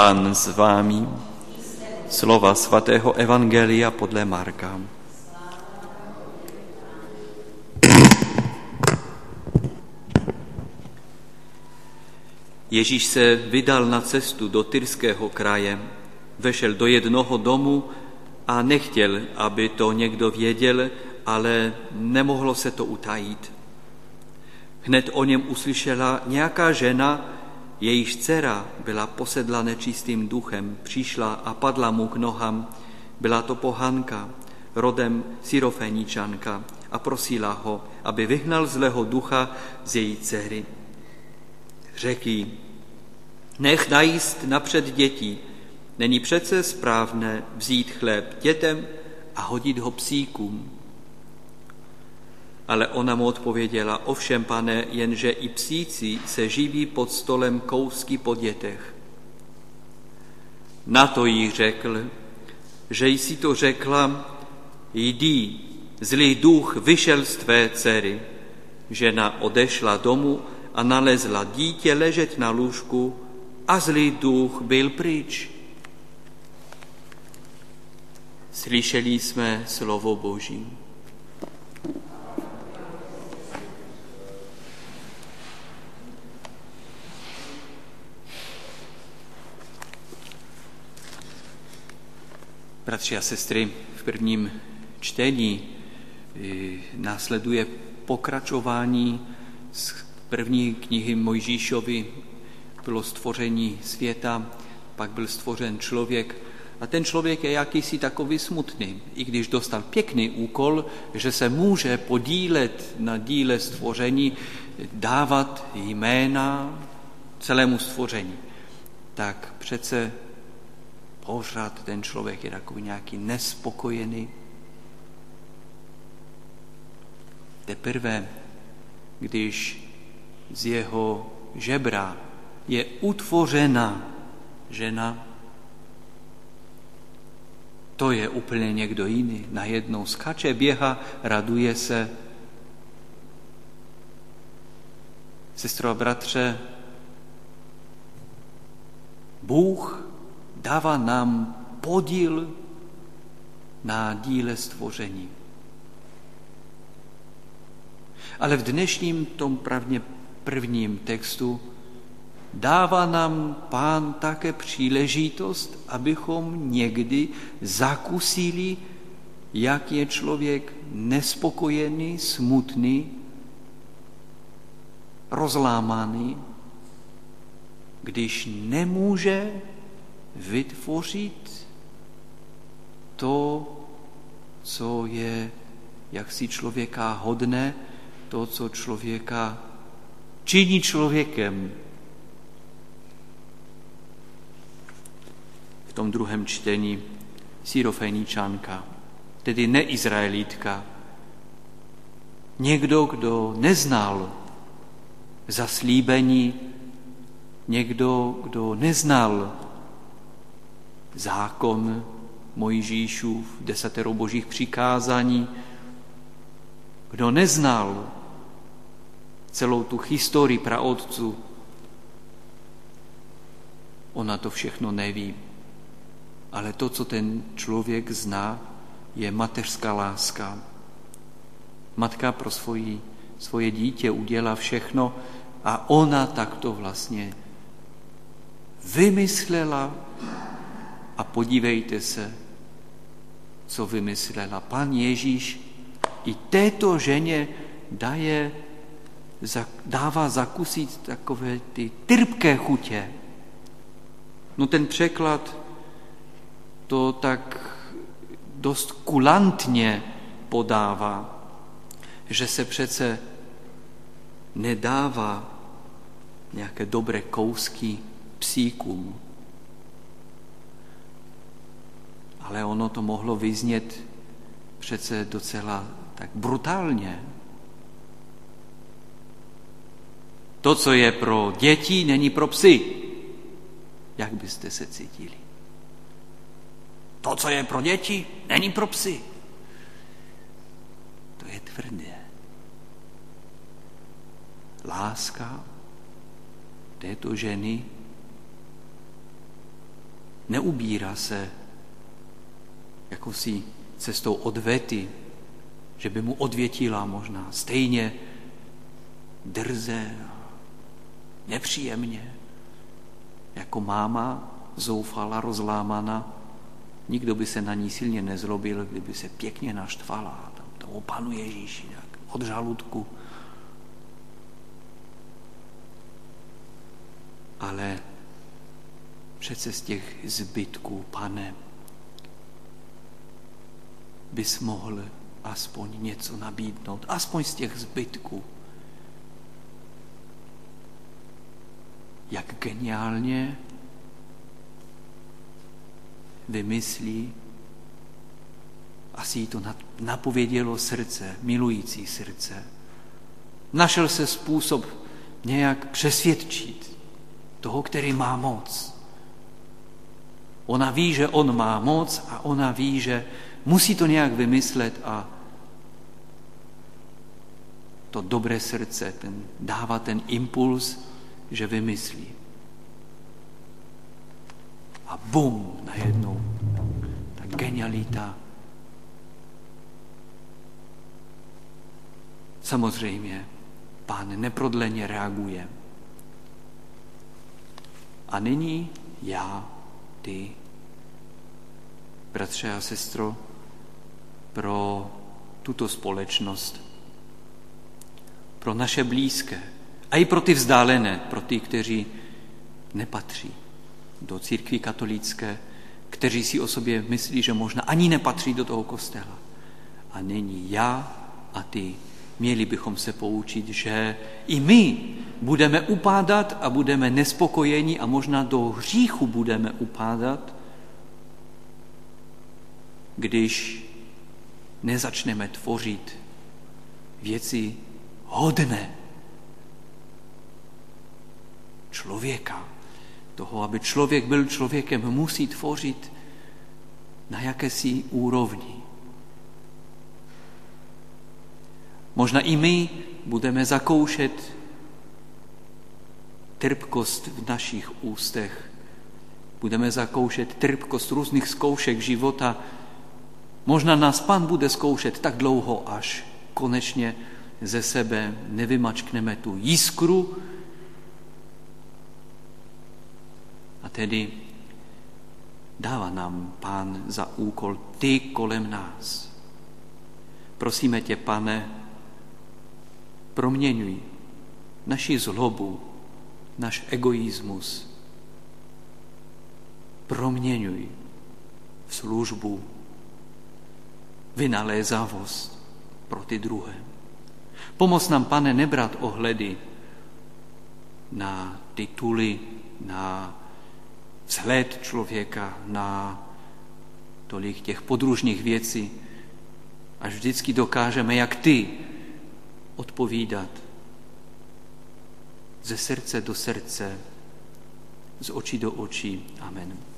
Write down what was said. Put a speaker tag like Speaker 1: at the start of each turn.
Speaker 1: Pán s vámi. Slova svatého Evangelia podle Marka. Ježíš se vydal na cestu do Tyrského kraje, vešel do jednoho domu a nechtěl, aby to někdo věděl, ale nemohlo se to utajít. Hned o něm uslyšela nějaká žena, jejíž dcera byla posedla nečistým duchem, přišla a padla mu k nohám. Byla to pohanka, rodem syrofeničanka a prosila ho, aby vyhnal zlého ducha z její dcery. Řekl nech najíst napřed dětí, není přece správné vzít chléb dětem a hodit ho psíkům. Ale ona mu odpověděla, ovšem, pane, jenže i psíci se živí pod stolem kousky po dětech. Na to jí řekl, že jsi to řekla, jdi, zlý duch vyšel z tvé dcery. Žena odešla domů a nalezla dítě ležet na lůžku a zlý duch byl pryč. Slyšeli jsme slovo Boží. Bratři a sestry, v prvním čtení eh, následuje pokračování z první knihy Mojžíšovi. Bylo stvoření světa, pak byl stvořen člověk a ten člověk je jakýsi takový smutný, i když dostal pěkný úkol, že se může podílet na díle stvoření, dávat jména celému stvoření. Tak přece pořád ten člověk je takový nějaký nespokojený. Teprve, když z jeho žebra je utvořena žena, to je úplně někdo jiný. Najednou skače, běha, raduje se. Sestro a bratře, Bůh dává nám podíl na díle stvoření. Ale v dnešním tom pravně prvním textu dává nám pán také příležitost, abychom někdy zakusili, jak je člověk nespokojený, smutný, rozlámaný, když nemůže vytvořit to, co je jaksi člověka hodné, to, co člověka činí člověkem. V tom druhém čtení syrofeničanka, tedy neizraelitka, někdo, kdo neznal zaslíbení, někdo, kdo neznal zákon Mojžíšův, desatero božích přikázání, kdo neznal celou tu historii praotců, ona to všechno neví. Ale to, co ten člověk zná, je mateřská láska. Matka pro svoji, svoje dítě udělá všechno a ona takto vlastně vymyslela a podívejte se, co vymyslela. Pan Ježíš i této ženě daje, dává zakusit takové ty trpké chutě. No ten překlad to tak dost kulantně podává, že se přece nedává nějaké dobré kousky psíkům, ale ono to mohlo vyznět přece docela tak brutálně. To, co je pro děti, není pro psy. Jak byste se cítili? To, co je pro děti, není pro psy. To je tvrdé. Láska této ženy neubírá se jako si cestou odvety, že by mu odvětila možná stejně drze nepříjemně, jako máma zoufala, rozlámana. Nikdo by se na ní silně nezlobil, kdyby se pěkně naštvala. Tam to panu Ježíši, tak od žaludku. Ale přece z těch zbytků, pane, bys mohl aspoň něco nabídnout, aspoň z těch zbytků. Jak geniálně vymyslí, asi jí to napovědělo srdce, milující srdce. Našel se způsob nějak přesvědčit toho, který má moc. Ona ví, že on má moc a ona ví, že musí to nějak vymyslet a to dobré srdce ten, dává ten impuls, že vymyslí. A bum, najednou ta genialita. Samozřejmě, pán neprodleně reaguje. A nyní já, ty, bratře a sestro, pro tuto společnost, pro naše blízké a i pro ty vzdálené, pro ty, kteří nepatří do církví katolické, kteří si o sobě myslí, že možná ani nepatří do toho kostela. A není já a ty. Měli bychom se poučit, že i my budeme upádat a budeme nespokojeni a možná do hříchu budeme upádat, když nezačneme tvořit věci hodné člověka. Toho, aby člověk byl člověkem, musí tvořit na jakési úrovni. Možná i my budeme zakoušet trpkost v našich ústech. Budeme zakoušet trpkost různých zkoušek života, Možná nás Pán bude zkoušet tak dlouho, až konečně ze sebe nevymačkneme tu jiskru a tedy dává nám Pán za úkol ty kolem nás. Prosíme tě, pane, proměňuj naši zlobu, náš egoismus, proměňuj v službu vynalézavost pro ty druhé. Pomoz nám, pane, nebrat ohledy na tituly, na vzhled člověka, na tolik těch podružných věcí, až vždycky dokážeme, jak ty, odpovídat ze srdce do srdce, z očí do očí. Amen.